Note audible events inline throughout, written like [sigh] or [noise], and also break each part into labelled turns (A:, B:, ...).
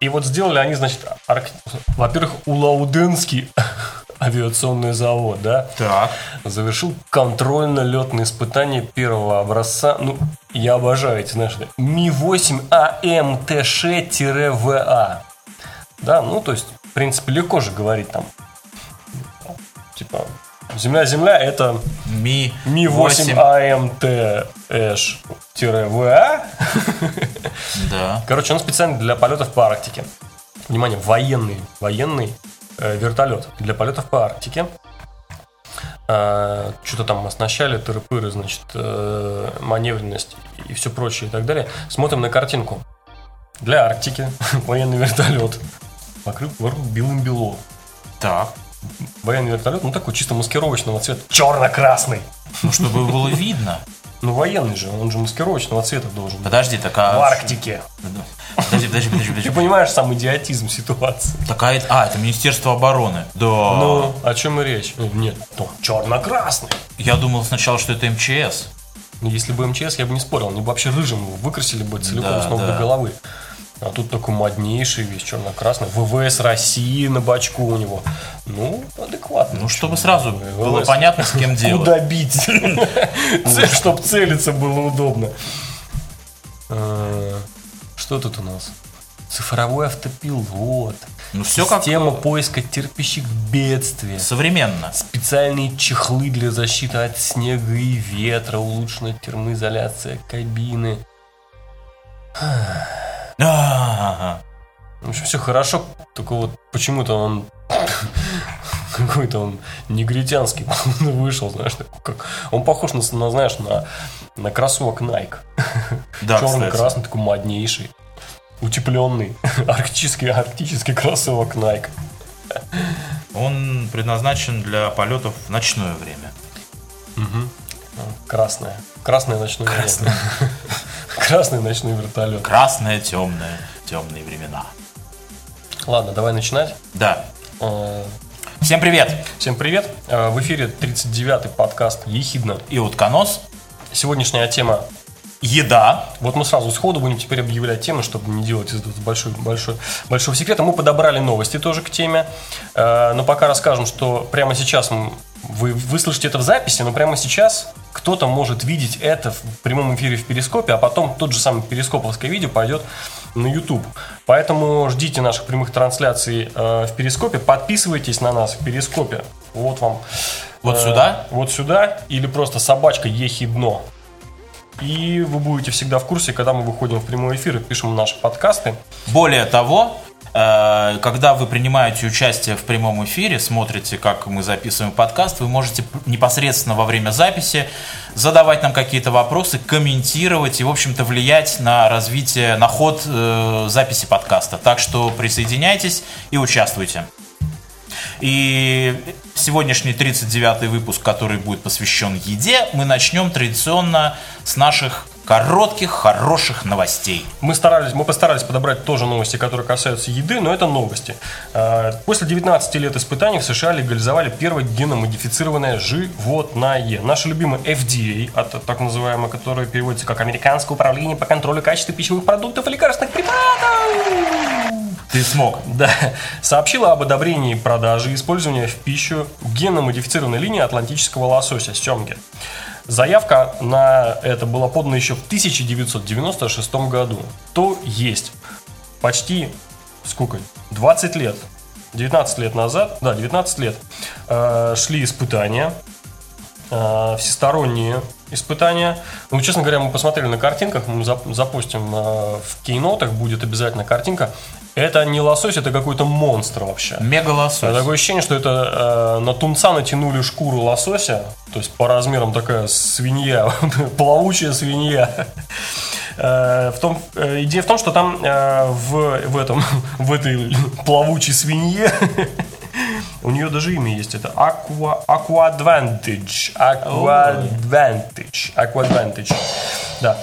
A: И вот сделали они, значит, арк- во-первых, Улаудынский [laughs] авиационный завод, да,
B: Так.
A: завершил контрольно-летные испытания первого образца. Ну, я обожаю эти, знаешь, Ми-8 АМТШ-ВА. Да, ну, то есть, в принципе, легко же говорить там. Типа, Земля-Земля это
B: Ми
A: Ми-8 АМТШ-ВА. [laughs]
B: Да.
A: Короче, он специально для полетов по Арктике. Внимание, военный, военный э, вертолет для полетов по Арктике. А, что-то там оснащали, тыры-пыры, значит, э, маневренность и все прочее и так далее. Смотрим на картинку. Для Арктики [laughs] военный вертолет покрыт вокруг белым-бело.
B: Так.
A: Военный вертолет, ну такой чисто маскировочного цвета, черно-красный.
B: Ну, чтобы было видно.
A: Ну военный же, он же маскировочного цвета должен быть.
B: Подожди, так а...
A: В Арктике.
B: Подожди, подожди, подожди, подожди.
A: Ты понимаешь сам идиотизм ситуации.
B: Такая... А, это Министерство обороны. Да.
A: Ну, о чем и речь? Э, Нет, ну, черно-красный.
B: Я думал сначала, что это МЧС.
A: Если бы МЧС, я бы не спорил, они бы вообще рыжим его выкрасили бы целиком
B: Да,
A: с ног
B: да.
A: до головы. А тут такой моднейший весь черно-красный. ВВС России на бачку у него. Ну, адекватно.
B: Ну, чтобы сразу было
A: ВВС.
B: понятно, с кем [laughs] дело.
A: Куда бить? [laughs] [laughs] Чтобы целиться было удобно. А, Что тут у нас? Цифровой автопилот.
B: Ну, все как
A: Система поиска терпящих бедствия.
B: современно.
A: Специальные чехлы для защиты от снега и ветра, улучшенная термоизоляция кабины.
B: А,
A: В общем, все хорошо, только вот почему-то он [laughs] какой-то он негритянский [laughs] вышел, знаешь, такой, как он похож на, на, знаешь, на, на кроссовок Nike. [laughs]
B: Да,
A: Черный-красный, такой моднейший, утепленный, арктический, арктический кроссовок Nike.
B: Он предназначен для полетов в ночное время.
A: Красное. Красное ночное
B: Красное.
A: время. Красный ночной вертолет.
B: Красное, темное, темные времена.
A: Ладно, давай начинать.
B: Да.
A: Э,
B: Всем привет!
A: Всем привет. Э, В эфире 39-й подкаст «Ехидна».
B: И утконос.
A: Сегодняшняя тема
B: Еда.
A: Вот мы сразу сходу будем теперь объявлять темы, чтобы не делать из этого большой, большой, большого секрета. Мы подобрали новости тоже к теме. Э, Но пока расскажем, что прямо сейчас м- вы, вы слышите это в записи, но прямо сейчас кто-то может видеть это в прямом эфире в Перископе, а потом тот же самый перископовское видео пойдет на YouTube. Поэтому ждите наших прямых трансляций э, в Перископе, подписывайтесь на нас в Перископе. Вот вам.
B: Вот
A: э,
B: сюда?
A: Вот сюда. Или просто собачка ехидно. И вы будете всегда в курсе, когда мы выходим в прямой эфир и пишем наши подкасты.
B: Более того, когда вы принимаете участие в прямом эфире, смотрите, как мы записываем подкаст, вы можете непосредственно во время записи задавать нам какие-то вопросы, комментировать и, в общем-то, влиять на развитие, на ход э, записи подкаста. Так что присоединяйтесь и участвуйте. И сегодняшний 39-й выпуск, который будет посвящен еде, мы начнем традиционно с наших коротких, хороших новостей.
A: Мы старались, мы постарались подобрать тоже новости, которые касаются еды, но это новости. Э, После 19 лет испытаний в США легализовали первое геномодифицированное животное. Наше любимое FDA, от, так называемое, которое переводится как Американское управление по контролю качества пищевых продуктов и лекарственных препаратов.
B: Ты смог.
A: Да, сообщила об одобрении продажи и использования в пищу генно-модифицированной линии атлантического лосося семги. Заявка на это была подана еще в 1996 году. То есть почти сколько? 20 лет. 19 лет назад, да, 19 лет, э, шли испытания, э, всесторонние испытания. Ну, честно говоря, мы посмотрели на картинках, мы зап- запустим э, в кейнотах, будет обязательно картинка. Это не лосось, это какой-то монстр вообще.
B: Мега лосось.
A: Такое ощущение, что это э, на тунца натянули шкуру лосося, то есть по размерам такая свинья, [laughs] плавучая свинья. Э, в том, э, идея в том, что там э, в, в, этом, [laughs] в этой плавучей свинье [laughs] у нее даже имя есть. Это Aqua, Aqua Advantage. Aqua Advantage. Aqua Advantage. Да.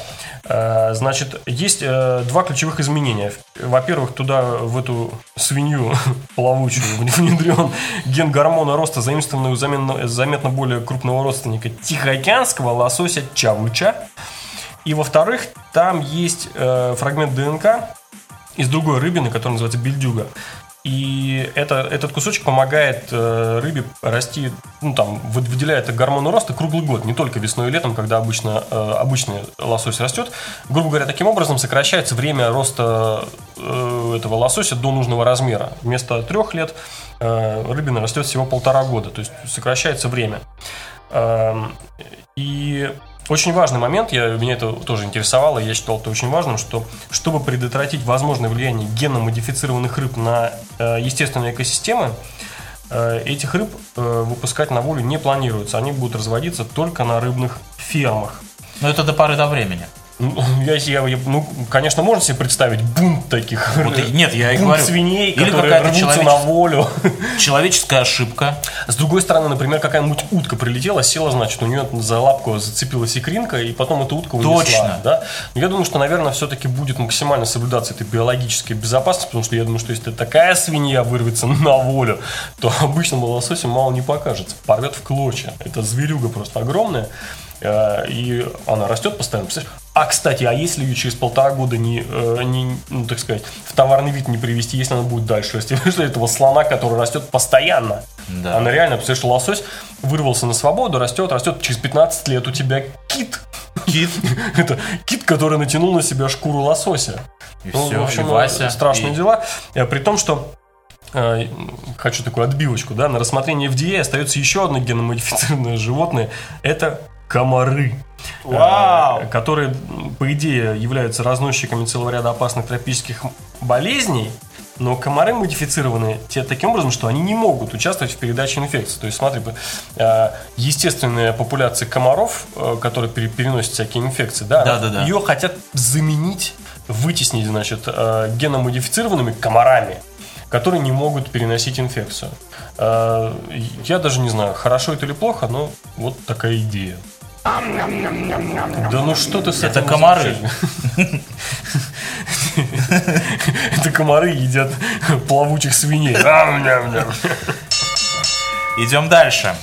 A: Э, Значит, есть э, два ключевых изменения. Во-первых, туда, в эту свинью [laughs] плавучую, [laughs] внедрен ген гормона роста, заимствованный у заметно, более крупного родственника тихоокеанского лосося чавуча. И во-вторых, там есть э, фрагмент ДНК, из другой рыбины, которая называется бельдюга. И это, этот кусочек помогает э, рыбе расти, ну там, выделяет гормоны роста круглый год, не только весной и летом, когда обычно э, обычный лосось растет. Грубо говоря, таким образом сокращается время роста э, этого лосося до нужного размера. Вместо трех лет э, рыбина растет всего полтора года, то есть сокращается время. Э, и очень важный момент, я, меня это тоже интересовало, я считал это очень важным, что чтобы предотвратить возможное влияние генно-модифицированных рыб на э, естественные экосистемы, э, этих рыб э, выпускать на волю не планируется. Они будут разводиться только на рыбных фермах.
B: Но это до поры до времени.
A: Ну, [laughs] я, я, я, ну, конечно, можно себе представить бунт таких.
B: Вот, нет, я и
A: бунт
B: говорю.
A: свиней,
B: Или
A: которые рвутся
B: человечес-
A: на волю. [laughs]
B: Человеческая ошибка.
A: С другой стороны, например, какая-нибудь утка прилетела, села, значит, у нее за лапку зацепилась икринка, и потом эта утка унесла.
B: Точно.
A: Да? Но я думаю, что, наверное, все-таки будет максимально соблюдаться эта биологическая безопасность, потому что я думаю, что если такая свинья вырвется [laughs] на волю, то обычному лососю мало не покажется. Порвет в клочья. Это зверюга просто огромная. Э, И она растет постоянно. А, кстати, а если ее через полтора года не, э, не, ну, так сказать, в товарный вид не привести, если она будет дальше расти? [laughs] Что этого слона, который растет постоянно?
B: Да.
A: Она реально, представляешь, лосось вырвался на свободу, растет, растет, через 15 лет у тебя кит.
B: Кит. [laughs]
A: Это кит, который натянул на себя шкуру лосося.
B: И
A: Ну,
B: все,
A: в общем,
B: и Вася.
A: страшные
B: и-
A: дела. Э, При том, что э, хочу такую отбивочку, да, на рассмотрение FDA остается еще одно геномодифицированное животное. Это комары.
B: Вау!
A: Э, Которые, м, по идее, являются разносчиками целого ряда опасных тропических болезней, но комары модифицированы те, таким образом, что они не могут участвовать в передаче инфекции. То есть, смотри, э, естественная популяция комаров, э, которые пере- переносят всякие инфекции, да,
B: Да-да-да.
A: ее хотят заменить, вытеснить, значит, геномодифицированными комарами, которые не могут переносить инфекцию. Я даже не знаю, хорошо это или плохо, но вот такая идея. Да ну что ты с
B: Это комары.
A: Это комары едят плавучих свиней.
B: Идем дальше.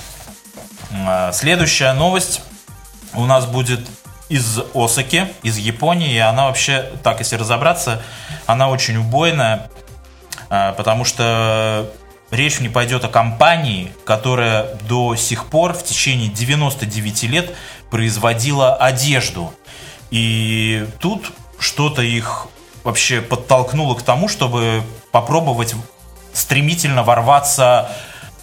B: А, Следующая новость у нас будет из Осаки, из Японии. И она вообще, так если разобраться, она очень убойная, а, потому что речь не пойдет о компании, которая до сих пор в течение 99 лет производила одежду. И тут что-то их вообще подтолкнуло к тому, чтобы попробовать стремительно ворваться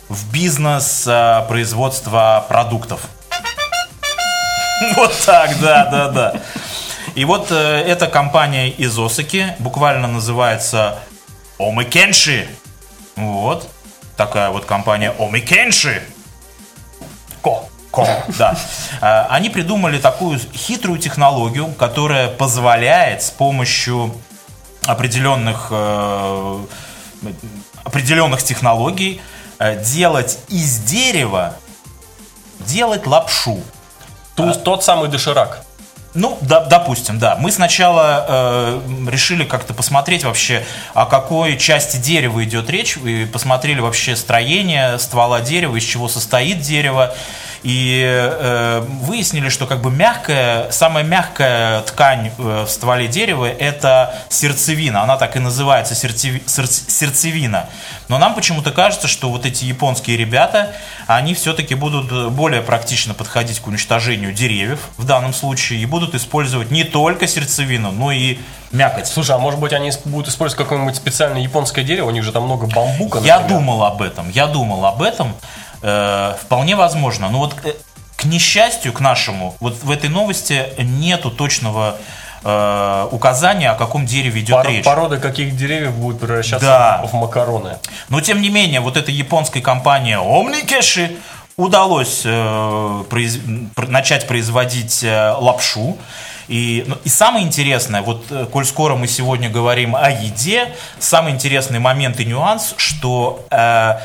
B: в бизнес э, производства продуктов. [laughs] Вот так, да, да, да. И вот э, эта компания из Осаки буквально называется Омикенши. Вот. Такая вот компания Омикенши. Ко. Ко. Да. Э, Они придумали такую хитрую технологию, которая позволяет с помощью определенных э, определенных технологий э, делать из дерева делать лапшу.
A: Ту- Тот самый доширак.
B: Ну, да, допустим, да. Мы сначала э, решили как-то посмотреть вообще, о какой части дерева идет речь, и посмотрели вообще строение ствола дерева, из чего состоит дерево, и э, выяснили, что как бы мягкая, самая мягкая ткань э, в стволе дерева это сердцевина, она так и называется сердцеви- сердц- сердцевина. Но нам почему-то кажется, что вот эти японские ребята, они все-таки будут более практично подходить к уничтожению деревьев в данном случае и будут использовать не только сердцевину, но и мякоть.
A: Слушай, а может быть они будут использовать какое-нибудь специальное японское дерево? У них же там много бамбука,
B: Я
A: например.
B: думал об этом, я думал об этом. Э, вполне возможно. Но вот э, к несчастью, к нашему, вот в этой новости нету точного э, указания, о каком дереве идет
A: Пор-
B: речь.
A: Порода каких деревьев будет превращаться
B: Да.
A: в макароны?
B: Но тем не менее, вот этой японской компании Omnikeshi удалось э, произ- пр- начать производить э, лапшу. И, ну, и самое интересное, вот э, коль скоро мы сегодня говорим о еде, самый интересный момент и нюанс, что э,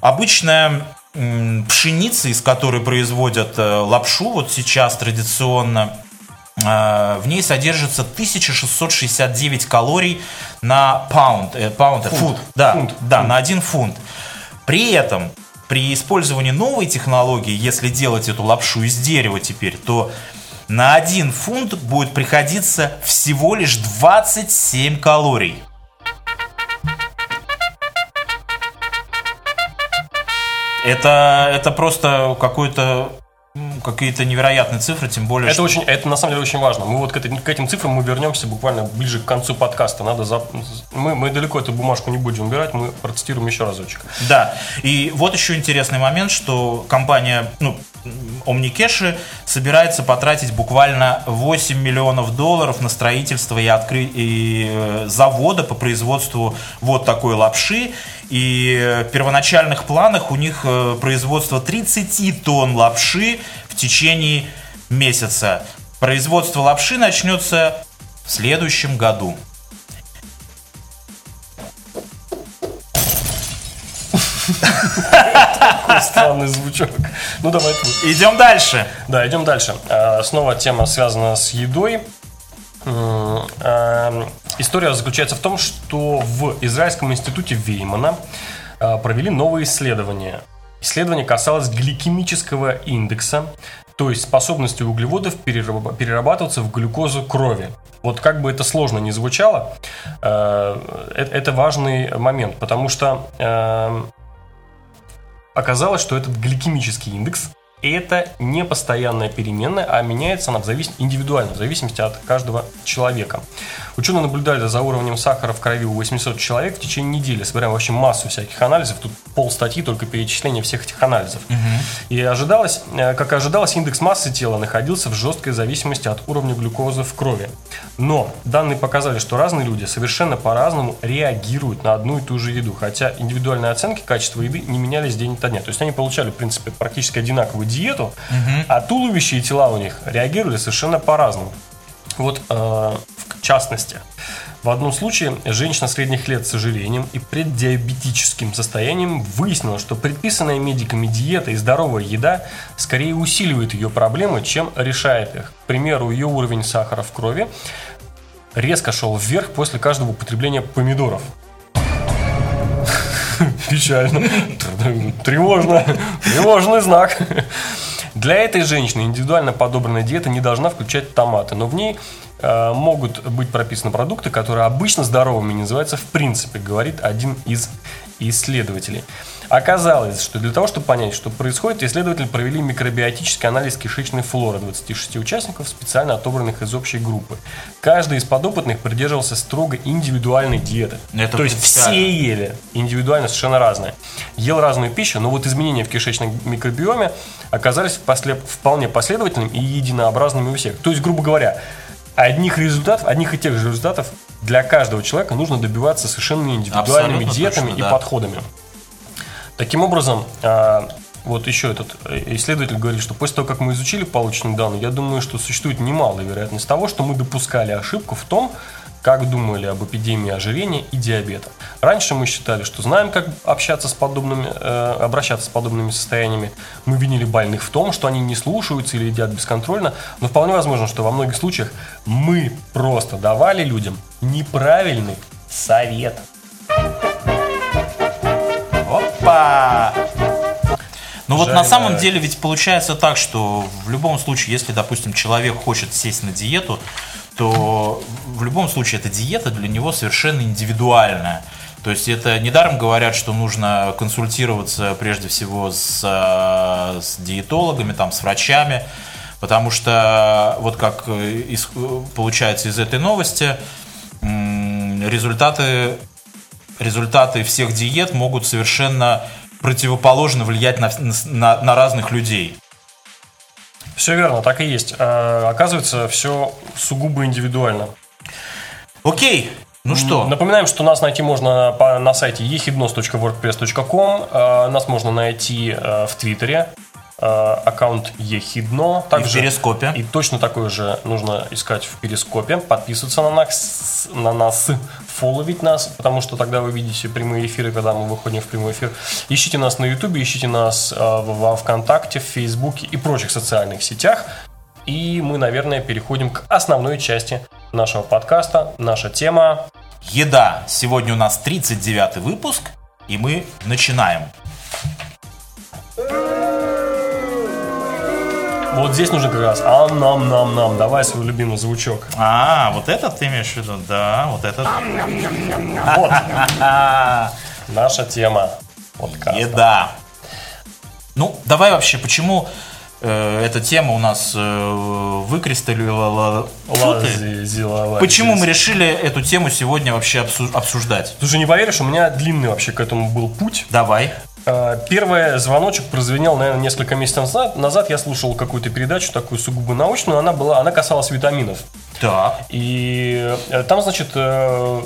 B: обычная пшеница, из которой производят э, лапшу, вот сейчас традиционно, э, в ней содержится 1669 калорий на паунд, э, паунд, э, фунт, да,
A: Фунт.
B: да, на один фунт. При этом, при использовании новой технологии, если делать эту лапшу из дерева теперь, то на один фунт будет приходиться всего лишь 27 калорий. Это, это просто какой-то какие-то невероятные цифры, тем более,
A: Это
B: что-
A: очень, это на самом деле очень важно. Мы вот к, этой- к этим цифрам мы вернемся буквально ближе к концу подкаста. Надо за- мы, мы далеко эту бумажку не будем убирать, мы протестируем еще разочек.
B: Да, и вот еще интересный момент, что компания, ну, Omnikeshi собирается потратить буквально 8 миллионов долларов на строительство и, откры... и э, завода по производству вот такой лапши. И э, в первоначальных планах у них э, производство 30 тонн лапши в течение месяца. Производство лапши начнется в следующем году.
A: Такой странный звучок. Ну, давай.
B: Идем дальше.
A: Да, идем дальше. А, Снова тема связана с едой. М, а, История заключается в том, что в Израильском институте Веймана а, провели новые исследования. Исследование касалось гликемического индекса, то есть способности углеводов перераб- перерабатываться в глюкозу крови. Вот как бы это сложно ни звучало, э, э, это важный момент, потому что э, оказалось, что этот гликемический индекс это не постоянная переменная, а меняется она в завис... индивидуально, в зависимости от каждого человека. Ученые наблюдали за уровнем сахара в крови у 800 человек в течение недели, собираем вообще массу всяких анализов, тут пол статьи только перечисление всех этих анализов. И ожидалось, э, как и ожидалось, индекс массы тела находился в жесткой зависимости от уровня глюкозы в крови. Но данные показали, что разные люди совершенно по-разному реагируют на одну и ту же еду, хотя индивидуальные оценки качества еды не менялись день ото дня. То есть они получали, в принципе, практически одинаковую диету, а туловище и тела у них реагировали совершенно по-разному. Вот, э, в частности, в одном случае женщина средних лет с ожирением и преддиабетическим состоянием выяснила, что предписанная медиками диета и здоровая еда скорее усиливает ее проблемы, чем решает их. К примеру, ее уровень сахара в крови резко шел вверх после каждого употребления помидоров. [laughs] Печально. Тревожно. Тревожный знак. Для этой женщины индивидуально подобранная диета не должна включать томаты, но в ней э, могут быть прописаны продукты, которые обычно здоровыми не называются в принципе, говорит один из исследователей. Оказалось, что для того, чтобы понять, что происходит, исследователи провели микробиотический анализ кишечной флоры 26 участников, специально отобранных из общей группы. Каждый из подопытных придерживался строго индивидуальной диеты.
B: Это
A: То есть все ели индивидуально совершенно разные. Ел разную пищу, но вот изменения в кишечном микробиоме оказались после- вполне последовательными и единообразными у всех. То есть, грубо говоря, одних результатов, одних и тех же результатов для каждого человека нужно добиваться совершенно индивидуальными
B: Абсолютно
A: диетами
B: точно,
A: и
B: да.
A: подходами. Таким образом, а, вот еще этот э, исследователь говорит, что после того, как мы изучили полученные данные, я думаю, что существует немалая вероятность того, что мы допускали ошибку в том, как думали об эпидемии ожирения и диабета. Раньше мы считали, что знаем, как общаться с подобными, э, обращаться с подобными состояниями. Мы винили больных в том, что они не слушаются или едят бесконтрольно, но вполне возможно, что во многих случаях мы просто давали людям неправильный совет.
B: Опа! Ну вот на самом деле ведь получается так, что в любом случае, если, допустим, человек хочет сесть на диету, то в любом случае эта диета для него совершенно индивидуальная. То есть это недаром говорят, что нужно консультироваться прежде всего с, э, с диетологами, там, с врачами, потому что вот как э, из- э, получается из этой новости, результаты результаты всех диет могут совершенно противоположно влиять на, на, на разных людей.
A: Все верно, так и есть. Э, Оказывается, все сугубо индивидуально.
B: Окей, ну что,
A: Напоминаем, что нас найти можно по- на сайте ehidnos.wordpress.com. Э, Нас можно найти э, в Твиттере. э, Аккаунт ехидно.
B: И в Перископе.
A: И точно такой же нужно искать в Перископе. Подписываться на нас, на нас, фолловить нас, потому что тогда вы видите прямые эфиры, когда мы выходим в прямой эфир. Ищите нас на Ютубе, ищите нас э, во ВКонтакте, в Фейсбуке и прочих социальных сетях. И мы, наверное, переходим к основной части нашего подкаста. Наша тема
B: еда. Сегодня у нас 39 выпуск, и мы начинаем.
A: Вот здесь нужно как раз ам нам нам нам Давай свой любимый звучок.
B: А, вот этот ты имеешь в виду? Да, вот этот.
A: Вот [laughs] наша тема подкаста.
B: Еда. Ну, давай вообще, почему э, эта тема у нас э.
A: Лазила,
B: Почему мы решили эту тему сегодня вообще обсу- обсуждать?
A: Ты же не поверишь, у меня длинный вообще к этому был путь.
B: Давай.
A: А, Первый звоночек прозвенел, наверное, несколько месяцев назад. Назад я слушал какую-то передачу, такую сугубо научную. Она была, она касалась витаминов.
B: Так.
A: И э, там, значит, э,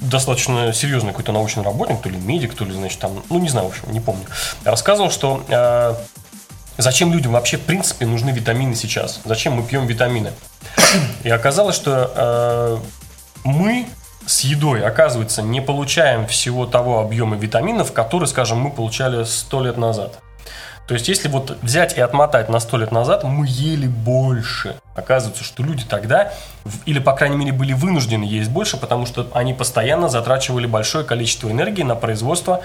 A: достаточно серьезный какой-то научный работник, то ли медик, то ли, значит, там, ну, не знаю, в общем, не помню, рассказывал, что э, зачем людям вообще, в принципе, нужны витамины сейчас? Зачем мы пьем витамины? И оказалось, что э, мы с едой, оказывается, не получаем всего того объема витаминов, который, скажем, мы получали 100 лет назад. То есть, если вот взять и отмотать на 100 лет назад, мы ели больше. Оказывается, что люди тогда, в- или, по крайней мере, были вынуждены есть больше, потому что они постоянно затрачивали большое количество энергии на производство,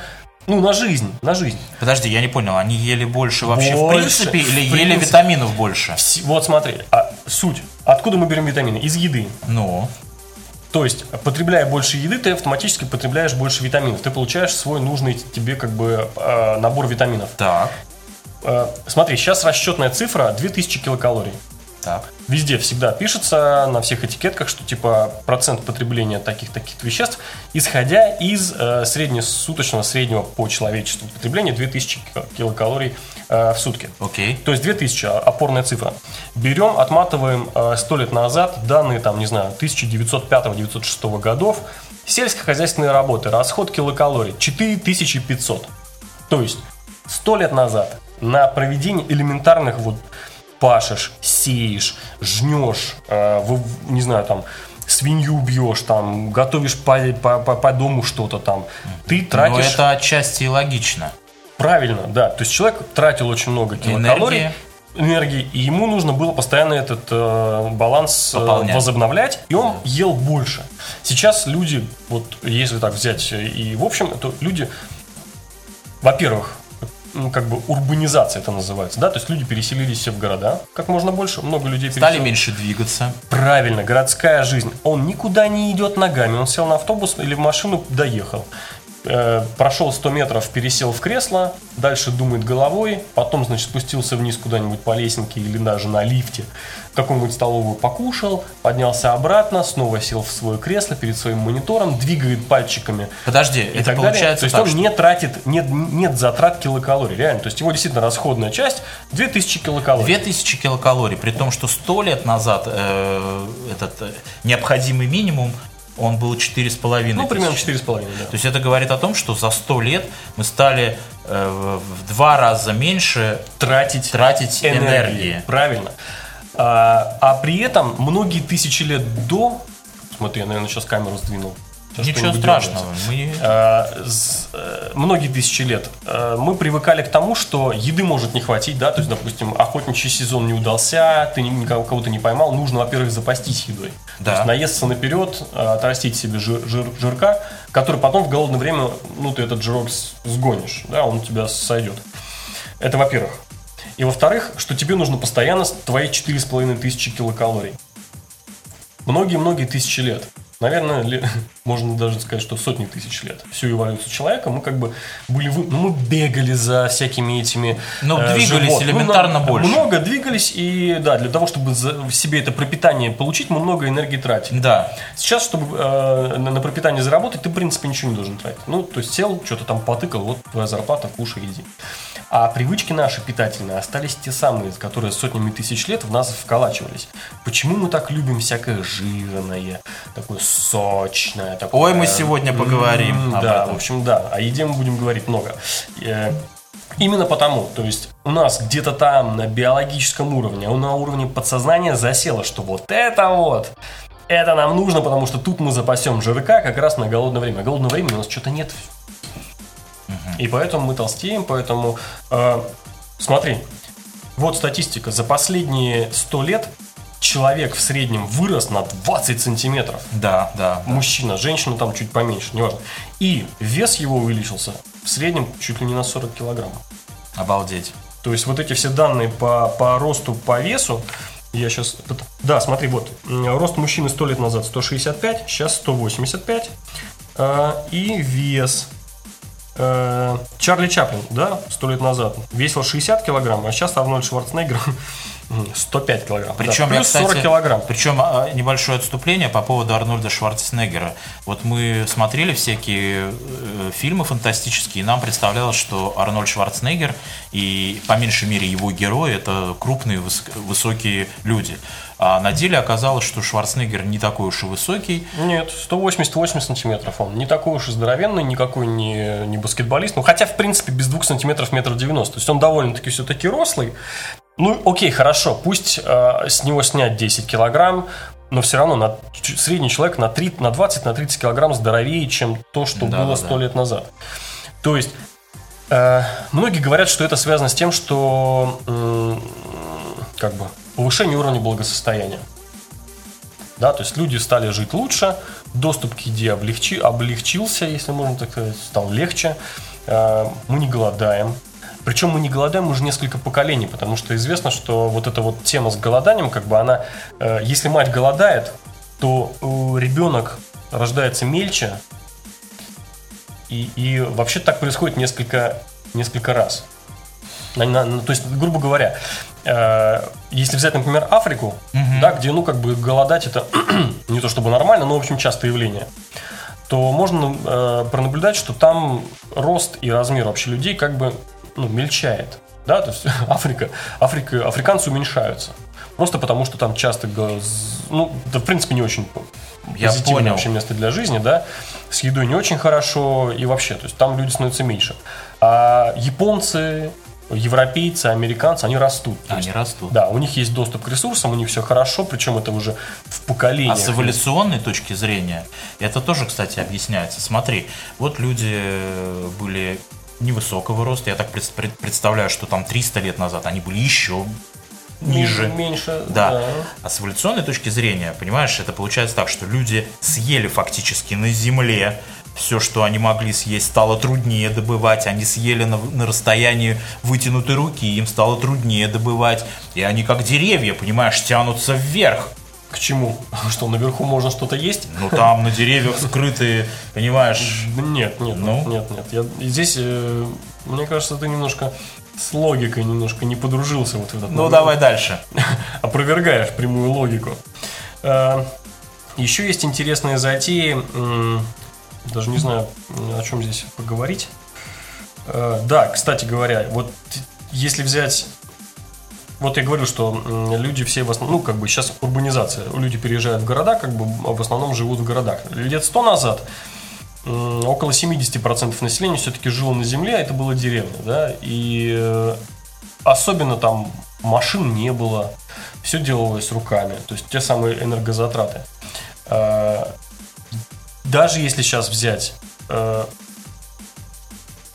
A: ну, на жизнь, на жизнь.
B: Подожди, я не понял, они ели больше вообще в
A: Больше,
B: принципе или
A: в
B: ели
A: принципе.
B: витаминов больше?
A: Вот смотри, а суть. Откуда мы берем витамины? Из еды.
B: Ну,
A: То есть, потребляя больше еды, ты автоматически потребляешь больше витаминов. Ты получаешь свой нужный тебе как бы э, набор витаминов.
B: так,
A: Э, смотри, сейчас расчетная цифра 2000 килокалорий.
B: Так.
A: Везде всегда пишется на всех этикетках, что типа процент потребления таких-таких веществ, исходя из э, среднесуточного, среднего по человечеству потребления 2000 ки- килокалорий э, в сутки.
B: Окей.
A: То есть 2000 – опорная цифра. Берем, отматываем э, 100 лет назад данные, там, не знаю, 1905-1906 годов, сельскохозяйственные работы, расход килокалорий 4500. То есть 100 лет назад на проведение элементарных вот пашешь, сеешь, жнешь, э, вы- не знаю, там, свинью бьешь, там, готовишь по, по, по- по дому что-то там, ты
B: Но
A: тратишь...
B: Ну, это отчасти и логично.
A: Правильно, да. То есть человек тратил очень много килокалорий,
B: Энергии.
A: энергии, и ему нужно было постоянно этот э, баланс э,
B: Пополнять.
A: возобновлять, и он ел больше. Сейчас люди, вот если так взять, э, и в общем, то люди, во-первых, ну, как бы урбанизация это называется, да, то есть люди переселились все в города, как можно больше, много людей
B: Стали
A: переселилось.
B: меньше двигаться.
A: Правильно, городская жизнь. Он никуда не идет ногами. Он сел на автобус или в машину, доехал. Э, прошел 100 метров, пересел в кресло, дальше думает головой, потом, значит, спустился вниз куда-нибудь по лесенке или даже на лифте, в какую-нибудь столовую покушал, поднялся обратно, снова сел в свое кресло перед своим монитором, двигает пальчиками
B: Подожди,
A: и
B: это
A: так далее.
B: получается
A: То есть
B: так,
A: он
B: что-
A: не тратит, нет, нет затрат килокалорий, реально. То есть его действительно расходная часть 2000 килокалорий.
B: 2000 килокалорий, при том, что 100 лет назад э, этот э, необходимый минимум, он был 4,5
A: Ну, примерно
B: тысячи.
A: 4,5, да.
B: То есть это говорит о том, что за 100 лет мы стали э, в два раза меньше
A: тратить
B: тратить энергии.
A: Правильно. А, а при этом многие тысячи лет до... Смотри, я, наверное, сейчас камеру сдвинул. Сейчас
B: Ничего
A: что-нибудь
B: страшного. Мы...
A: А, с- э, многие тысячи лет э, мы привыкали к тому, что еды может не хватить, да, то есть, допустим, охотничий сезон не удался, ты ни- никого кого-то не поймал, нужно, во-первых, запастись едой.
B: Да.
A: То есть наесться наперед, э, отрастить себе жир- жир- жирка, который потом в голодное время, ну, ты этот жирок сгонишь, да, он у тебя сойдет. Это во-первых. И во-вторых, что тебе нужно постоянно твои 4,5 тысячи килокалорий. Многие-многие тысячи лет. Наверное, [laughs] можно даже сказать, что сотни тысяч лет. Всю эволюцию человека мы как бы были... вы- Ну, мы бегали за всякими этими...
B: Ну,
A: э,
B: двигались
A: живот-
B: элементарно
A: ну,
B: больше.
A: Много двигались, и да, для того, чтобы за- в себе это пропитание получить, мы много энергии тратили.
B: Да.
A: Сейчас, чтобы э, на, на пропитание заработать, ты, в принципе, ничего не должен тратить. Ну, то есть сел, что-то там потыкал, вот твоя зарплата, кушай, иди. А привычки наши питательные остались те самые, которые сотнями тысяч лет в нас вколачивались. Почему мы так любим всякое жирное, такое сочное? Такое...
B: Ой, мы сегодня поговорим
A: М,
B: об
A: Да,
B: этом.
A: в общем, да. О еде мы будем говорить много. Э, Именно потому, то есть у нас где-то там на биологическом уровне, на уровне подсознания засело, что вот это вот, это нам нужно, потому что тут мы запасем жирка как раз на голодное время. А голодного времени у нас что-то нет. И поэтому мы толстеем, поэтому... э, смотри, вот статистика. За последние 100 лет человек в среднем вырос на 20 сантиметров.
B: Да, да.
A: Мужчина, женщина там чуть поменьше, неважно. И вес его увеличился в среднем чуть ли не на 40 килограмм.
B: Обалдеть.
A: То есть вот эти все данные по, по росту, по весу, я сейчас... Да, смотри, вот. Рост мужчины 100 лет назад 165, сейчас 185. А, И вес э, Чарли Чаплин, да, сто лет назад весил 60 килограмм, а сейчас Арнольд Шварценеггер 105 килограмм.
B: Причем,
A: да, плюс
B: я, кстати,
A: 40 килограмм.
B: Причем а, небольшое отступление по поводу Арнольда Шварценеггера. Вот мы смотрели всякие э, фильмы фантастические, и нам представлялось, что Арнольд Шварценеггер и, по меньшей мере, его герои – это крупные, выс- высокие люди. А на деле оказалось, что Шварценеггер не такой уж и высокий.
A: Нет, 188 сантиметров он. Не такой уж и здоровенный, никакой не, не баскетболист. Ну, хотя, в принципе, без двух сантиметров метр девяносто. То есть он довольно-таки все-таки рослый. Ну, окей, хорошо, пусть э, с него снять 10 килограмм, но все равно на, средний человек на, 3, на 20, на 30 килограмм здоровее, чем то, что
B: Да,
A: было
B: да,
A: 100
B: да.
A: лет назад. То есть, э, многие говорят, что это связано с тем, что м, как бы повышение уровня благосостояния. Да, то есть люди стали жить лучше, доступ к еде облегчи, облегчился, если можно так сказать, стал легче. Э, Мы не голодаем. Причем мы не голодаем уже несколько поколений, потому что известно, что вот эта вот тема с голоданием, как бы она, э, если мать голодает, то э, ребенок рождается мельче, и, и вообще так происходит несколько, несколько раз. На- на- на- то есть, грубо говоря, э, если взять, например, Африку, да, где, ну, как бы голодать это [clears throat] не то чтобы нормально, но, в общем, частое явление, то можно э, пронаблюдать, что там рост и размер вообще людей как бы ну, мельчает. Да, то есть [laughs] Африка, Африка, африканцы уменьшаются. Просто потому, что там часто, ну, да, в принципе, не очень
B: Я
A: позитивное
B: понял.
A: вообще место для жизни, да, с едой не очень хорошо и вообще, то есть там люди становятся меньше. А японцы, европейцы, американцы, они растут.
B: Они
A: есть,
B: растут.
A: Да, у них есть доступ к ресурсам, у них все хорошо, причем это уже в поколениях.
B: А с эволюционной точки зрения, это тоже, кстати, объясняется. Смотри, вот люди э, были невысокого роста, я так пред- пред- представляю, что там 300 лет назад они были еще ниже.
A: Меньше,
B: Да. А с эволюционной точки зрения, понимаешь, это получается так, что люди съели фактически на земле все, что они могли съесть, стало труднее добывать. Они съели на, на расстоянии вытянутой руки, им стало труднее добывать. И они как деревья, понимаешь, тянутся вверх.
A: К чему? [laughs] Что, наверху можно что-то есть?
B: Ну там на деревьях скрытые, понимаешь,
A: Нет, нет,
B: Ну?
A: нет, нет. Я, здесь, э, мне кажется, ты немножко с логикой немножко не подружился вот в этот
B: ну
A: момент.
B: давай дальше. [laughs]
A: Опровергаешь прямую логику. Э, Еще есть интересные затеи. м, Даже не знаю, о чем здесь поговорить. Э, Да, кстати говоря, вот если взять... Вот я говорю, что люди все в основном, ну, как бы сейчас урбанизация. Люди переезжают в города, как бы а в основном живут в городах. Лет сто назад около 70% населения все-таки жило на земле, а это была деревня, да, и э, особенно там машин не было, все делалось руками, то есть те самые энергозатраты. Э, Даже если сейчас взять, э,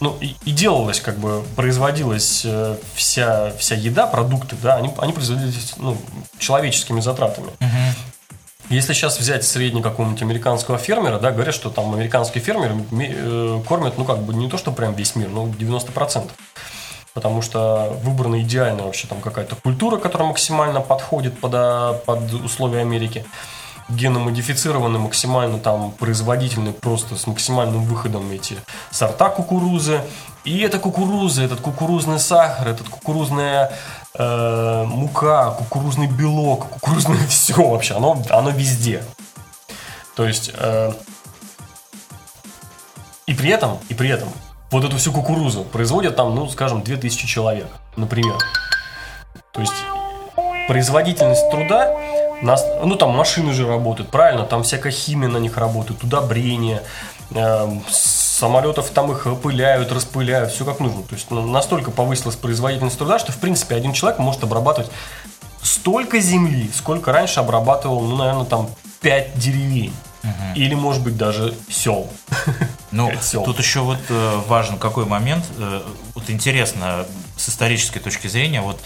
A: ну и, и делалось как бы, производилась э, вся, вся еда, продукты, да, они, они производились ну, человеческими затратами. Если сейчас взять средний какого-нибудь американского фермера, да, говорят, что там американские фермеры ми- э, кормят, ну, как бы не то, что прям весь мир, но 90%. Потому что выбрана идеальная вообще там какая-то культура, которая максимально подходит под, а, под условия Америки. Геномодифицированы максимально там производительны просто с максимальным выходом эти сорта кукурузы. И эта кукуруза, этот кукурузный сахар, этот кукурузная э, мука, кукурузный белок, кукурузное [laughs] все вообще, оно, оно везде. То есть э, и при этом, и при этом вот эту всю кукурузу производят там, ну, скажем, 2000 человек, например. То есть производительность труда, нас, ну, там машины же работают, правильно, там всякая химия на них работает, удобрения, э, самолетов там их опыляют, распыляют, все как нужно. То есть ну, настолько повысилась производительность труда, что, в принципе, один человек может обрабатывать столько земли, сколько раньше обрабатывал, ну, наверное, там 5 деревень. Или, может быть, даже сел.
B: Ну, [laughs]
A: сел.
B: тут еще вот э, важен какой момент. э, вот интересно, с исторической точки зрения, вот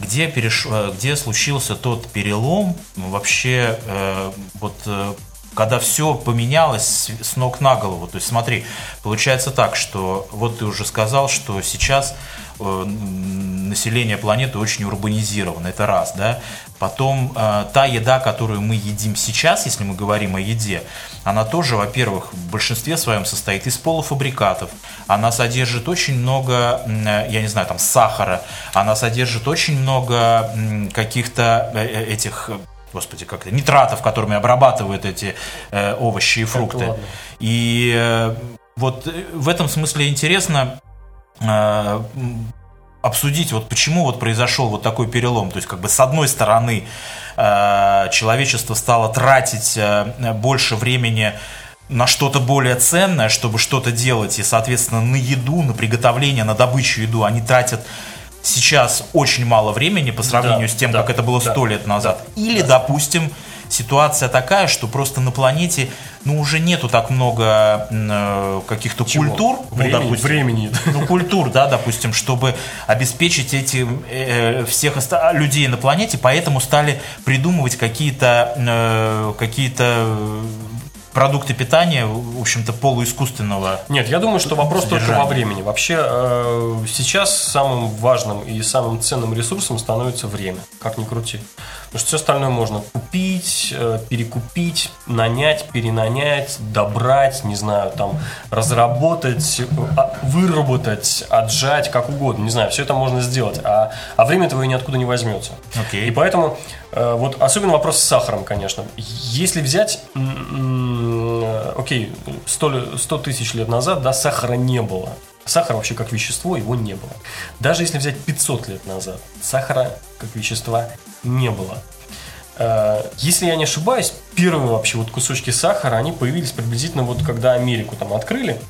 B: где, переш... э, где случился тот перелом ну, вообще э, вот э, когда все поменялось с ног на голову. То есть смотри, получается так, что вот ты уже сказал, что сейчас э, население планеты очень урбанизировано, это раз, да. Потом э, та еда, которую мы едим сейчас, если мы говорим о еде, она тоже, во-первых, в большинстве своем состоит из полуфабрикатов. Она содержит очень много, э, я не знаю, там сахара, она содержит очень много каких-то э, этих господи, как это, нитратов, которыми обрабатывают эти э, овощи и фрукты. И э, вот в этом смысле интересно э, обсудить, вот почему вот произошел вот такой перелом. То есть, как бы с одной стороны, э, человечество стало тратить э, больше времени на что-то более ценное, чтобы что-то делать, и, соответственно, на еду, на приготовление, на добычу еду они тратят сейчас очень мало времени по сравнению да, с тем, да, как это было сто да, лет назад. Да, Или, да. допустим, ситуация такая, что просто на планете ну, уже нету так много э, каких-то культур.
A: Времени, ну, допустим, времени.
B: Ну, культур, да, допустим, чтобы обеспечить эти, э, всех оста- людей на планете, поэтому стали придумывать какие-то э, какие-то продукты питания, в общем-то, полуискусственного.
A: Нет, я думаю, что вопрос содержания. только во времени. Вообще, э, сейчас самым важным и самым ценным ресурсом становится время, как ни крути. Потому что все остальное можно купить, э, перекупить, нанять, перенанять, добрать, не знаю, там, разработать, а, выработать, отжать, как угодно. Не знаю, все это можно сделать. А, а время твое ниоткуда не возьмется.
B: Okay.
A: И поэтому, э, вот особенно вопрос с сахаром, конечно. Если взять окей, 100, 100 тысяч лет назад, да, сахара не было. Сахара вообще как вещество, его не было. Даже если взять 500 лет назад, сахара как вещества не было. Э, если я не ошибаюсь, первые вообще вот кусочки сахара, они появились приблизительно вот когда Америку там открыли,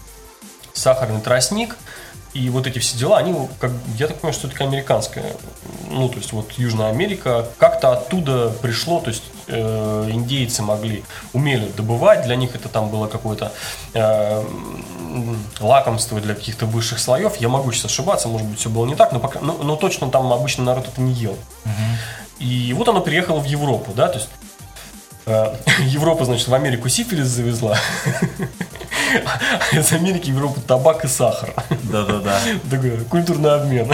A: сахарный тростник – и вот эти все дела, они, как, я так понимаю, что это американская, ну, то есть вот Южная Америка, как-то оттуда пришло, то есть э, индейцы могли, умели добывать, для них это там было какое-то э, лакомство для каких-то высших слоев. Я могу сейчас ошибаться, может быть, все было не так, но, пока, но, но точно там обычно народ это не ел. Угу. И вот оно переехало в Европу, да, то есть э, [laughs] Европа, значит, в Америку сифилис завезла. [laughs] Из Америки в Европу табак и сахар.
B: Да-да-да. [laughs]
A: Такой культурный обмен.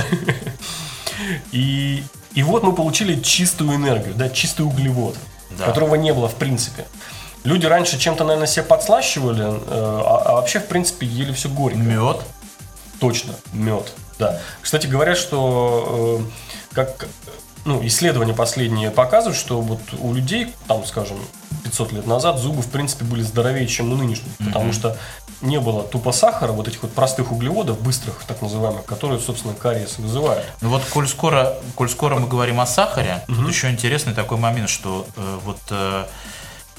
A: И, и вот мы получили чистую энергию, да, чистый углевод, да. которого не было в принципе. Люди раньше чем-то, наверное, себе подслащивали, э, а, а вообще, в принципе, ели все горько.
B: Мед?
A: Точно, мед, да. Кстати, говорят, что э, как ну, исследования последние показывают, что вот у людей, там, скажем, 500 лет назад зубы, в принципе, были здоровее, чем у нынешних, mm-hmm. потому что не было тупо сахара, вот этих вот простых углеводов, быстрых, так называемых, которые, собственно, кариес вызывают.
B: Ну вот, коль скоро, коль скоро мы говорим о сахаре, mm-hmm. тут еще интересный такой момент, что э, вот э,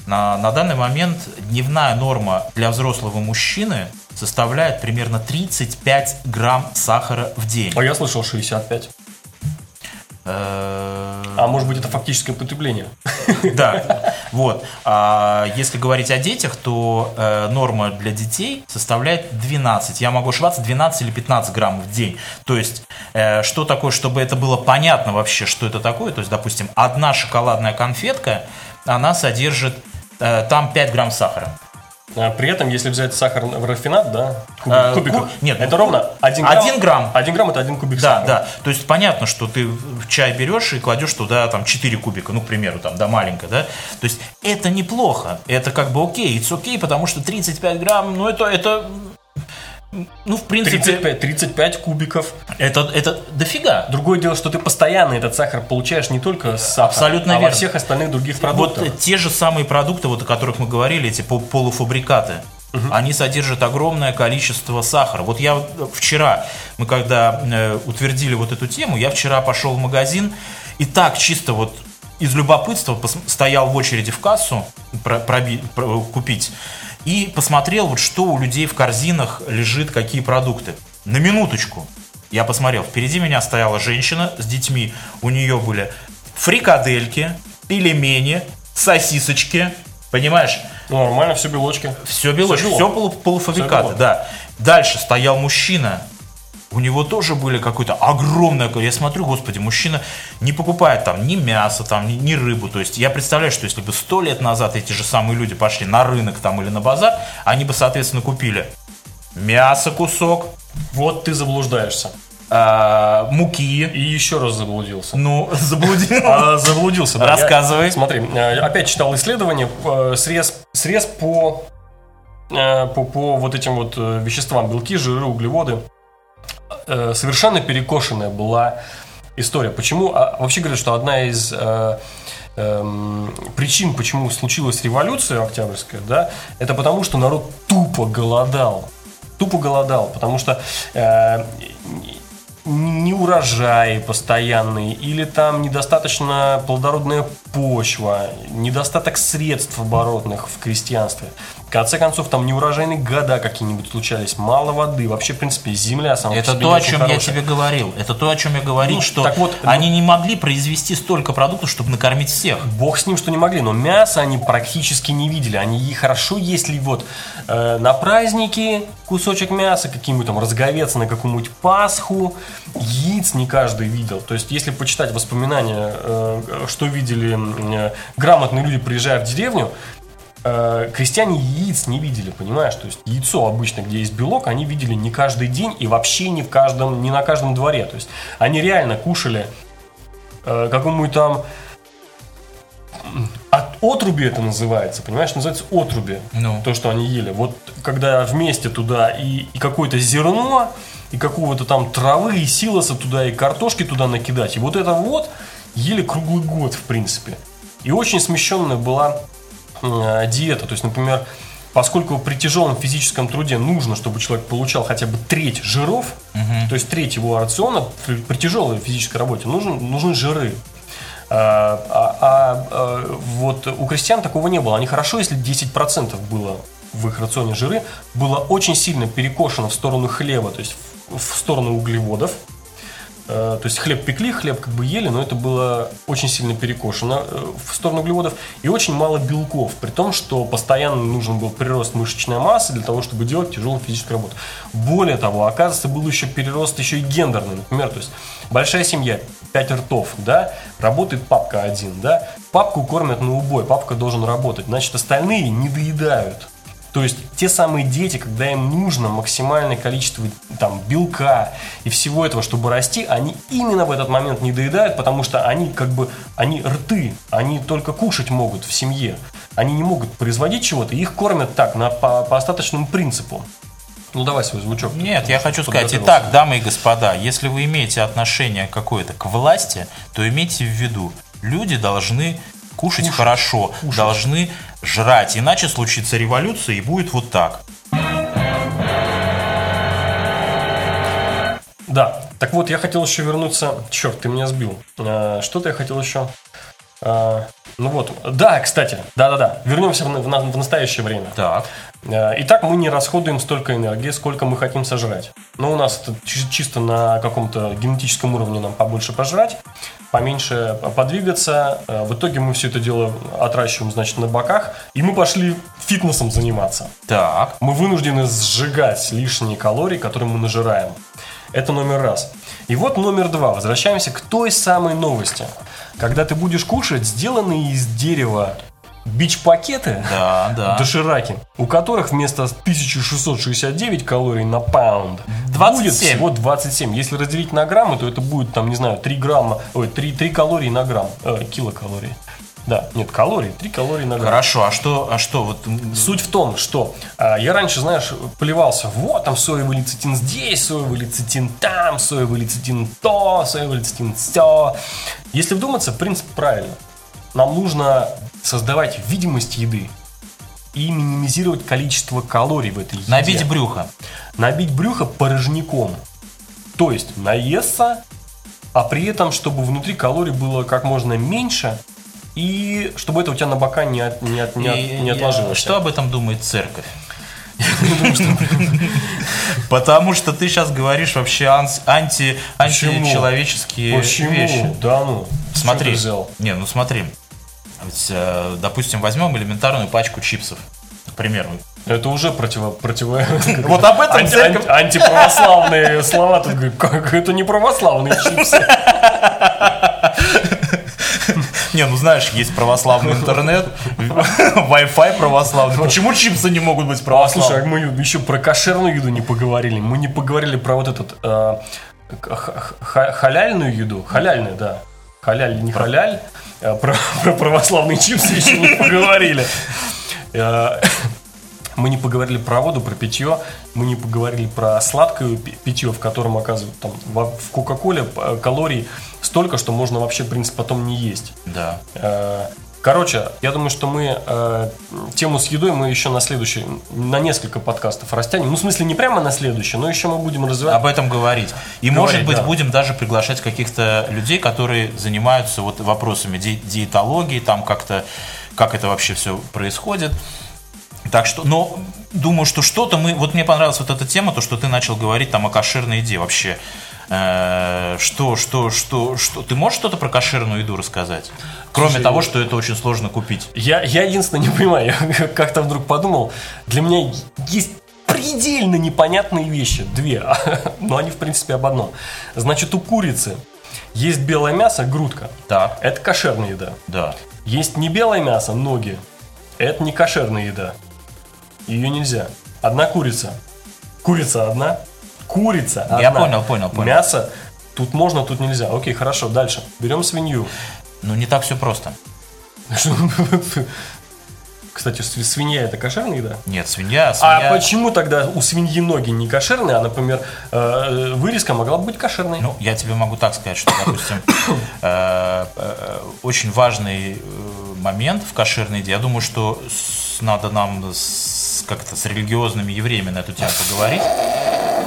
B: на, на данный момент дневная норма для взрослого мужчины составляет примерно 35 грамм сахара в день.
A: А я слышал 65. А может быть, это фактическое потребление? [laughs]
B: Да, вот. А если говорить о детях, то э, норма для детей составляет 12. Я могу ошибаться, 12 или 15 грамм в день. То есть, э, что такое, чтобы это было понятно вообще, что это такое? То есть, допустим, одна шоколадная конфетка, она содержит э, там 5 грамм сахара.
A: А при этом, если взять сахар в рафинат, да, кубик, а, кубиков, ку...
B: нет,
A: это ну, ровно 1 грамм.
B: 1 грамм.
A: 1 грамм это 1 кубик
B: да,
A: сахара.
B: Да, То есть понятно, что ты чай берешь и кладешь туда там 4 кубика, ну, к примеру, там, да, маленько, да. То есть это неплохо, это как бы окей, it's окей, потому что 35 грамм, ну, это, это ну, в принципе...
A: 35, 35 кубиков.
B: Это, это дофига.
A: Другое дело, что ты постоянно этот сахар получаешь не только с сахара,
B: Абсолютно
A: а
B: верно.
A: во всех остальных других продуктах.
B: Вот те же самые продукты, вот, о которых мы говорили, эти полуфабрикаты. Угу. Они содержат огромное количество сахара. Вот я вчера, мы когда э, утвердили вот эту тему, я вчера пошел в магазин и так чисто вот из любопытства стоял в очереди в кассу проби, про, купить и посмотрел, вот что у людей в корзинах лежит, какие продукты. На минуточку. Я посмотрел, впереди меня стояла женщина с детьми. У нее были фрикадельки, пельмени, сосисочки. Понимаешь?
A: Ну, нормально, все белочки.
B: Все белочки, все, все полу, полуфабрикаты, все да. Дальше стоял мужчина. У него тоже были какое-то огромное... Я смотрю, господи, мужчина не покупает там ни мясо, там, ни, ни рыбу. То есть я представляю, что если бы сто лет назад эти же самые люди пошли на рынок там или на базар, они бы, соответственно, купили мясо кусок,
A: Вот ты заблуждаешься.
B: а, муки.
A: И еще раз заблудился.
B: Ну, [laughs] заблудил.
A: А, заблудился, да. Я-
B: Рассказывай.
A: смотри, э, опять читал исследование, э, срез, срез по, э, по, по вот этим вот веществам, белки, жиры, углеводы, э, совершенно перекошенная была история. Почему? А, вообще говорят, что одна из э, эм, причин, почему случилась революция Октябрьская, да, это потому, что народ тупо голодал. Тупо голодал, потому что э, не урожаи постоянные, или там недостаточно плодородная почва, недостаток средств оборотных в крестьянстве. В конце концов, там неурожайные года какие-нибудь случались, мало воды, вообще, в принципе, земля сама
B: Это то, о чем я
A: хорошая.
B: тебе говорил. Это то, о чем я говорил,
A: Ну,
B: что
A: так вот, ну-
B: они не могли произвести столько продуктов, чтобы накормить всех.
A: Бог с ним, что не могли, но мясо они практически не видели. Они и хорошо, если вот э, на праздники кусочек мяса, какие-нибудь там разговец на какую-нибудь Пасху, яиц не каждый видел. То есть, если почитать воспоминания, э, что видели э, грамотные люди, приезжая в деревню, э, крестьяне яиц не видели, понимаешь? То есть яйцо обычно, где есть белок, они видели не каждый день и вообще не в каждом, не на каждом дворе. То есть они реально кушали э, какому-нибудь там от отруби это называется, понимаешь, называется отруби.
B: Ну.
A: То, что они ели. Вот когда вместе туда и, и какое-то зерно, и какого-то там травы, и силоса туда, и картошки туда накидать. И вот это вот ели круглый год, в принципе. И очень смещенная была э, диета. То есть, например, поскольку при тяжелом физическом труде нужно, чтобы человек получал хотя бы треть жиров, то есть треть его рациона при, тяжелой физической работе нужен, нужны жиры. А, а- а, а, вот у крестьян такого не было. Они хорошо, если 10% было в их рационе жиры, было очень сильно перекошено в сторону хлеба, то есть в сторону углеводов. Э, То есть хлеб пекли, хлеб как бы ели, но это было очень сильно перекошено э, в сторону углеводов. И очень мало белков, при том, что постоянно нужен был прирост мышечной массы для того, чтобы делать тяжелую физическую работу. Более того, оказывается, был еще перерост еще и гендерный. Например, то есть большая семья, пять ртов, да, работает папка один, да, папку кормят на убой, папка должен работать, значит, остальные не доедают. То есть те самые дети, когда им нужно максимальное количество там, белка и всего этого, чтобы расти, они именно в этот момент не доедают, потому что они как бы, они рты, они только кушать могут в семье. Они не могут производить чего-то, их кормят так, на, по, по остаточному принципу. Ну давай свой звучок.
B: Нет, я хочу сказать, итак, дамы и господа, если вы имеете отношение какое-то к власти, то имейте в виду, люди должны кушать, хорошо, должны жрать, иначе случится революция и будет вот так.
A: Да, так вот, я хотел еще вернуться. Черт, ты меня сбил. Э, Что-то я хотел еще. Э, Ну вот, да, кстати, да-да-да. Вернемся в, в в настоящее время.
B: Так.
A: Э, Итак, мы не расходуем столько энергии, сколько мы хотим сожрать. Но у нас это чи- чисто на каком-то генетическом уровне нам побольше пожрать, поменьше подвигаться. Э, В итоге мы все это дело отращиваем, значит, на боках, и мы пошли фитнесом заниматься
B: Так.
A: мы вынуждены сжигать лишние калории, которые мы нажираем. Это номер раз. И вот номер два. Возвращаемся к той самой новости. Когда ты будешь кушать сделанные из дерева бич-пакеты,
B: Да, да. [laughs]
A: дошираки, у которых вместо 1669 калорий на паунд
B: 27.
A: будет всего 27. Если разделить на граммы, то это будет, там, не знаю, 3 грамма, ой, 3, 3 калории на грамм, э, килокалорий. Да, нет, калорий, 3 калории на грамм.
B: Хорошо, а что, а что вот
A: Суть в том, что а, я раньше, знаешь, плевался, вот там соевый лецитин здесь, соевый лецитин там, соевый лецитин то, соевый лецитин все. Если вдуматься, принцип правильный. Нам нужно создавать видимость еды и минимизировать количество калорий в этой еде.
B: набить брюхо?
A: Набить брюхо порожняком. То есть наесться, а при этом, чтобы внутри калорий было как можно меньше, и чтобы это у тебя на бока не, от- не, от- не, от- не отложилось.
B: Что об этом думает церковь? [laughs] Потому что ты сейчас говоришь вообще анс- анти,
A: Почему?
B: античеловеческие
A: Почему?
B: вещи.
A: Да ну.
B: Смотри. Не, ну смотри. Ведь, э, допустим, возьмем элементарную пачку чипсов. К примеру.
A: Это уже противо... противо... [laughs]
B: Вот об этом
A: Анти-
B: церковь-
A: анти- антиправославные слова. Тут как это не православные чипсы. [laughs]
B: Не, ну знаешь, есть православный интернет, Wi-Fi православный. Почему чипсы не могут быть
A: А, слушай, а
B: православными?
A: мы еще про кошерную еду не поговорили. Мы не поговорили про вот этот э, халяльную еду. Халяльную, да. Халяль, не халяль. А про, про православные чипсы еще не поговорили. Э, Мы не поговорили про воду, про питье. Мы не поговорили про сладкое пи- питье, в котором, оказывается, там в Кока-Коле э, калорий столько, что можно вообще, в принципе, потом не есть.
B: Да.
A: Короче, я думаю, что мы э, тему с едой мы еще на следующий, на несколько подкастов растянем. Ну, в смысле, не прямо на следующий, но еще мы будем развивать.
B: Об этом говорить. И,
A: Говорить,
B: может быть,
A: да.
B: будем даже приглашать каких-то людей, которые занимаются вот вопросами ди- диетологии, там как-то, как это вообще все происходит. Так что, но думаю, что что-то мы... Вот мне понравилась вот эта тема, то, что ты начал говорить там о кошерной еде вообще. Э, Что, что, что, что? Ты можешь что-то про кошерную еду рассказать? Кроме
A: Слушай,
B: того, что это очень сложно купить.
A: Я, я единственное не понимаю, [laughs] как-то вдруг подумал, для меня есть предельно непонятные вещи, две, [laughs] но они в принципе об одном. Значит, у курицы есть белое мясо, грудка,
B: Так,
A: это кошерная еда.
B: да.
A: Есть не белое мясо, ноги, это не кошерная еда. Ее нельзя. Одна курица. Курица одна. Курица одна.
B: Я понял, понял, понял.
A: Мясо тут можно, тут нельзя. Окей, хорошо, дальше. Берем свинью.
B: Ну, не так все просто. [laughs]
A: Кстати, св- свинья это кошерная еда?
B: Нет, свинья,
A: А
B: свинья...
A: почему тогда у свиньи ноги не кошерные, а, например, э, вырезка могла бы быть кошерной?
B: Ну, я тебе могу так сказать, что, допустим, [coughs] э, э, очень важный момент в кошерной еде. Я думаю, что надо нам как-то с религиозными евреями на эту тему поговорить,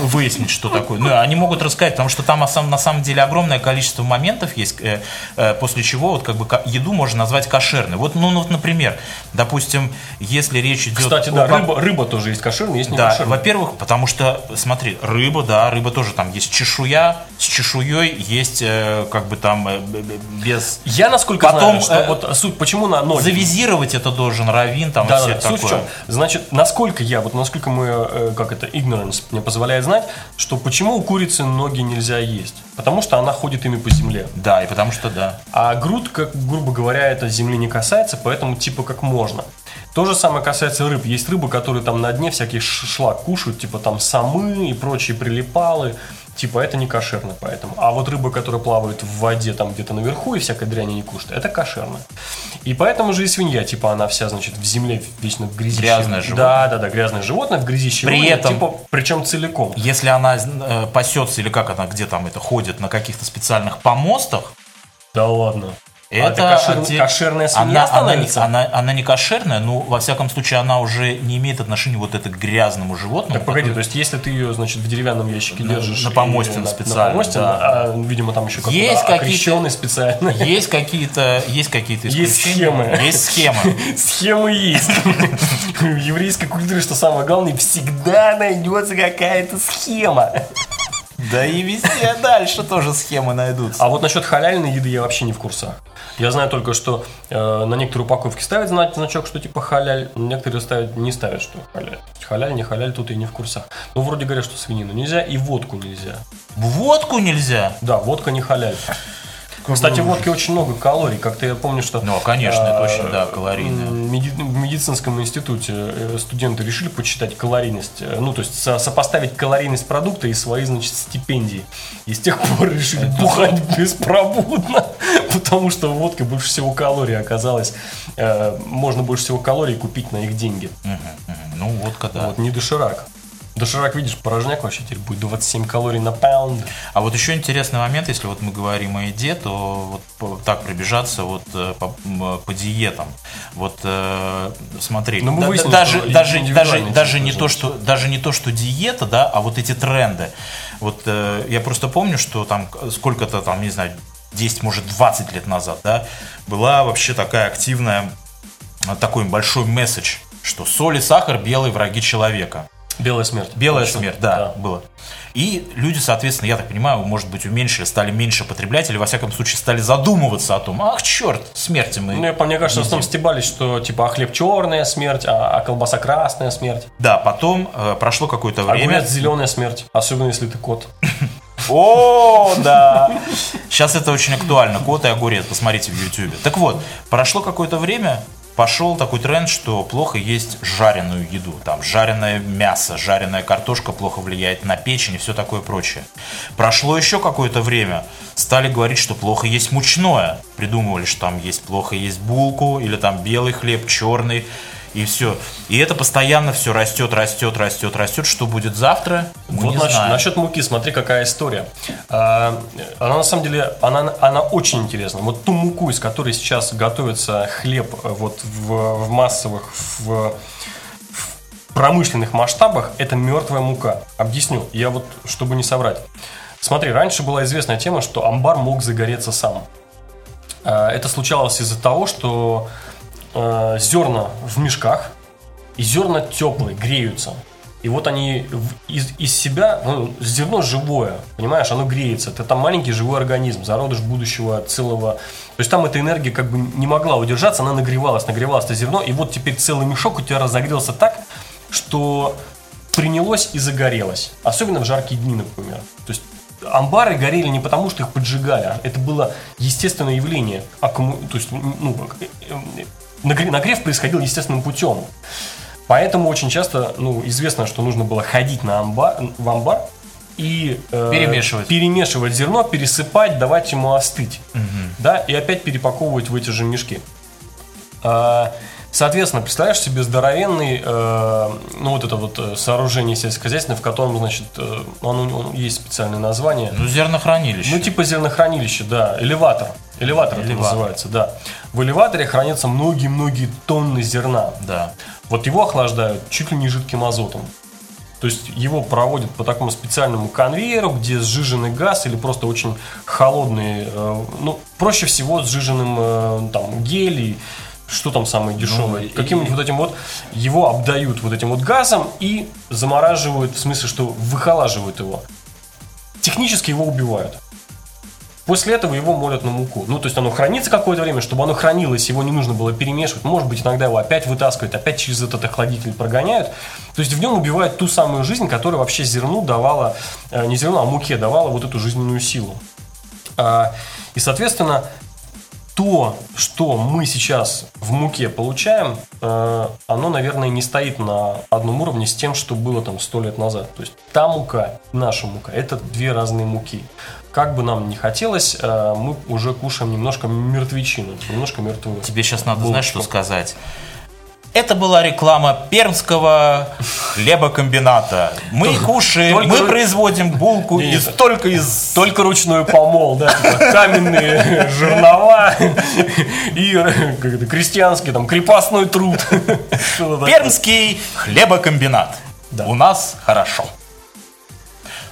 B: выяснить, что такое. Ну, они могут рассказать, потому что там на самом, деле огромное количество моментов есть, э, э, после чего вот как бы еду можно назвать кошерной. Вот, ну, вот, например, допустим, если речь идет
A: Кстати,
B: о
A: да,
B: ком-
A: рыба, рыба тоже есть кошерная, есть не
B: да, во-первых, потому что, смотри, рыба, да, рыба тоже там есть чешуя, с чешуей есть э, как бы там без...
A: Я насколько
B: Потом,
A: знаю, что
B: э,
A: вот суть, почему на ноги?
B: Завизировать это должен равин, там
A: Да,
B: и все
A: да, да. Суть в
B: такое.
A: чем? Значит, насколько я, вот насколько мы, как это, ignorance мне позволяет знать, что почему у курицы ноги нельзя есть? Потому что она ходит ими по земле.
B: Да, и потому что да.
A: А груд, как, грубо говоря, это земли не касается, поэтому типа как можно. То же самое касается рыб. Есть рыбы, которые там на дне всякий шлак кушают, типа там самы и прочие прилипалы. Типа это не кошерно, поэтому. А вот рыбы, которые плавают в воде там где-то наверху и всякой дряни не кушают, это кошерно. И поэтому же и свинья, типа она вся, значит, в земле вечно в грязи.
B: Грязное животное.
A: Да, да, да, грязное животное в грязи щелочи,
B: этом-
A: типа, причем целиком.
B: Если она э, пасется или как она, где там это ходит, на каких-то специальных помостах,
A: Да ладно.
B: Это,
A: это кошер-
B: отде-
A: кошерная свинья
B: она, она, не,
A: становится?
B: она, она не кошерная, но во всяком случае она уже не имеет отношения вот это к грязному животному.
A: Так погоди,
B: который-
A: то есть если ты ее, значит, в деревянном ящике
B: На-
A: держишь...
B: на
A: на,
B: специально,
A: На помосте,
B: да.
A: а, видимо, там еще
B: Есть какие-то-
A: специально.
B: Есть какие-то, есть какие-то
A: Есть схемы.
B: Есть схемы. [laughs]
A: Схемы есть. [laughs] В еврейской культуре, что самое главное, всегда найдется какая-то схема.
B: Да и везде дальше тоже схемы найдутся.
A: А вот насчет халяльной еды я вообще не в курсах. Я знаю только, что э, на некоторые упаковки ставят зна- значок, что типа халяль, некоторые ставят, не ставят, что халяль. Халяль, не халяль, тут и не в курсах. Ну, вроде говорят, что свинину нельзя и водку нельзя.
B: Водку нельзя.
A: Да, водка не халяль. Кстати, в водке очень много калорий. Как-то я помню, что...
B: Ну, конечно, это
A: а,
B: очень, да, калорийно.
A: В медицинском институте э, студенты решили почитать калорийность, э, ну, то есть со- сопоставить калорийность продукта и свои, значит, стипендии. И с тех пор решили бухать беспробудно, [laughs] потому что в водке больше всего калорий оказалось. э, Можно больше всего калорий купить на их деньги.
B: Ну, водка, да.
A: Вот, не доширак. Доширак, видишь, порожняк вообще теперь будет 27 калорий на паунд.
B: А вот еще интересный момент, если вот мы говорим о еде, то вот так пробежаться вот э, по, м, по диетам. Вот э, смотри,
A: Ну, мы
B: да-
A: выяснили,
B: даже даже даже даже не то что даже не то что диета, да, а вот эти тренды. Вот э, я просто помню, что там сколько-то там не знаю 10, может 20 лет назад, да, была вообще такая активная э, такой большой месседж, что соль и сахар белые враги человека.
A: Белая смерть.
B: Белая
A: Точно.
B: смерть, да, было. И люди, соответственно, я так понимаю, может быть, уменьшили, стали меньше потреблять, или, во всяком случае, стали задумываться о том, ах, черт, смерти мы.
A: Ну, я, мне кажется, в основном стебались, что типа а хлеб черная смерть, а, а колбаса красная смерть,
B: Да, потом э, прошло какое-то время.
A: огурец зеленая смерть, особенно если ты кот. [laughs]
B: О, да. Сейчас это очень актуально. Кот и огурец, посмотрите в YouTube. Так вот, прошло какое-то время, пошел такой тренд, что плохо есть жареную еду. Там жареное мясо, жареная картошка плохо влияет на печень и все такое прочее. Прошло еще какое-то время, стали говорить, что плохо есть мучное. Придумывали, что там есть плохо есть булку, или там белый хлеб, черный. И все. И это постоянно все растет, растет, растет, растет. Что будет завтра? Мы
A: вот
B: не
A: насчет,
B: знаем.
A: насчет муки, смотри, какая история. А, она на самом деле, она, она очень интересна. Вот ту муку, из которой сейчас готовится хлеб э, вот в, в массовых, в, в промышленных масштабах, это мертвая мука. Объясню, я вот, чтобы не соврать. Смотри, раньше была известная тема, что амбар мог загореться сам. А, Это случалось из-за того, что э, зерна в мешках, и зерна теплые, греются. И вот они из, из себя, ну, зерно живое, понимаешь, оно греется. Это там маленький живой организм, зародыш будущего целого. То есть там эта энергия как бы не могла удержаться, она нагревалась, нагревалось это зерно, и вот теперь целый мешок у тебя разогрелся так, что принялось и загорелось. Особенно в жаркие дни, например. То есть амбары горели не потому, что их поджигали, а это было естественное явление. Аккуму- То есть, ну, э, э, нагрев происходил естественным путем. Поэтому очень часто, ну, известно, что нужно было ходить на амбар, в амбар и э,
B: Перемешивать.
A: перемешивать зерно, пересыпать, давать ему остыть, да, и опять перепаковывать в эти же мешки. А, Соответственно, представляешь себе здоровенный, э, ну вот это вот э, сооружение сельскохозяйственное, в котором, значит, э, оно, оно- есть специальное название.
B: Ну, зернохранилище.
A: Ну, типа зернохранилище, да, элеватор. Элеватор, это
B: Элеватор.
A: называется, да. В элеваторе хранятся многие-многие тонны зерна.
B: Да.
A: Вот его охлаждают чуть ли не жидким азотом. То есть его проводят по такому специальному конвейеру, где сжиженный газ или просто очень холодный, э, ну, проще всего сжиженным э, там гелий, что там самое дешевое,
B: и-
A: каким-нибудь вот этим вот, его обдают вот этим вот газом и замораживают, в смысле, что выхолаживают его. Технически его убивают. После этого его молят на муку. Ну, то есть оно хранится какое-то время, чтобы оно хранилось, его не нужно было перемешивать. Может быть, иногда его опять вытаскивают, опять через этот охладитель прогоняют. То есть в нем убивают ту самую жизнь, которая вообще зерну давала, э, не зерну, а муке давала вот эту жизненную силу. А, И, соответственно, то, что мы сейчас в муке получаем, э, оно, наверное, не стоит на одном уровне с тем, что было там сто лет назад. То есть та мука, наша мука, это две разные муки. Как бы нам ни хотелось, э, мы уже кушаем немножко мертвечину, немножко мертвую.
B: Тебе сейчас надо, знаешь, что сказать? Это была реклама пермского хлебокомбината. Мы кушаем,
A: только
B: мы
A: ру-
B: производим булку
A: Не,
B: из только из...
A: Только ручной помол, да, типа каменные [laughs] жернова и это, крестьянский там крепостной труд.
B: Пермский хлебокомбинат.
A: Да.
B: У нас хорошо.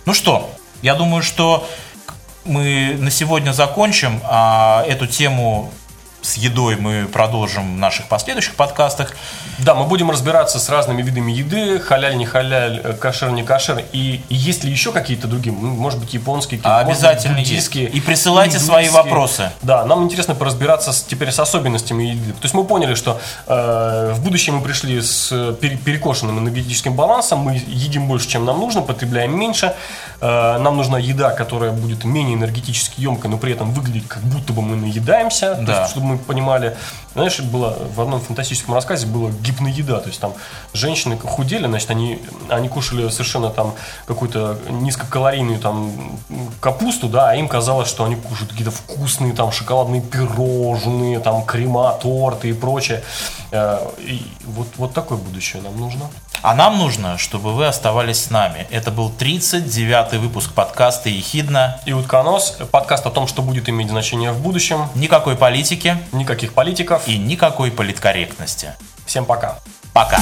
B: Ну что, я думаю, что мы на сегодня закончим, а эту тему с едой мы продолжим в наших последующих подкастах.
A: Да, мы будем разбираться с разными видами еды, халяль, не халяль, э, кошер, не кошер. И есть ли еще какие-то другие, ну, может быть, японские, какие-то,
B: А обязательно
A: быть,
B: есть. И присылайте свои
A: индуистские.
B: вопросы.
A: Да, нам интересно поразбираться с- теперь с особенностями еды. То есть мы поняли, что э, в будущем мы пришли с э, пере- перекошенным энергетическим балансом, мы едим больше, чем нам нужно, потребляем меньше. Э, нам нужна еда, которая будет менее энергетически емкой, но при этом выглядит, как будто бы мы наедаемся. То
B: Да.
A: есть, чтобы мы понимали, знаешь, было в одном фантастическом рассказе было гипноеда, то есть там женщины худели, значит, они, они кушали совершенно там какую-то низкокалорийную там капусту, да, а им казалось, что они кушают какие-то вкусные там шоколадные пирожные, там крема, торты и прочее. Э, И вот, вот такое будущее нам нужно.
B: А нам нужно, чтобы вы оставались с нами. Это был 39-й выпуск подкаста «Ехидна».
A: И утконос, подкаст о том, что будет иметь значение в будущем.
B: Никакой политики
A: Никаких политиков.
B: и никакой политкорректности.
A: Всем пока.
B: Пока.